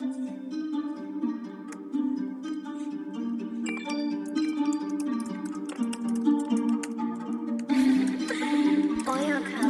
我要看。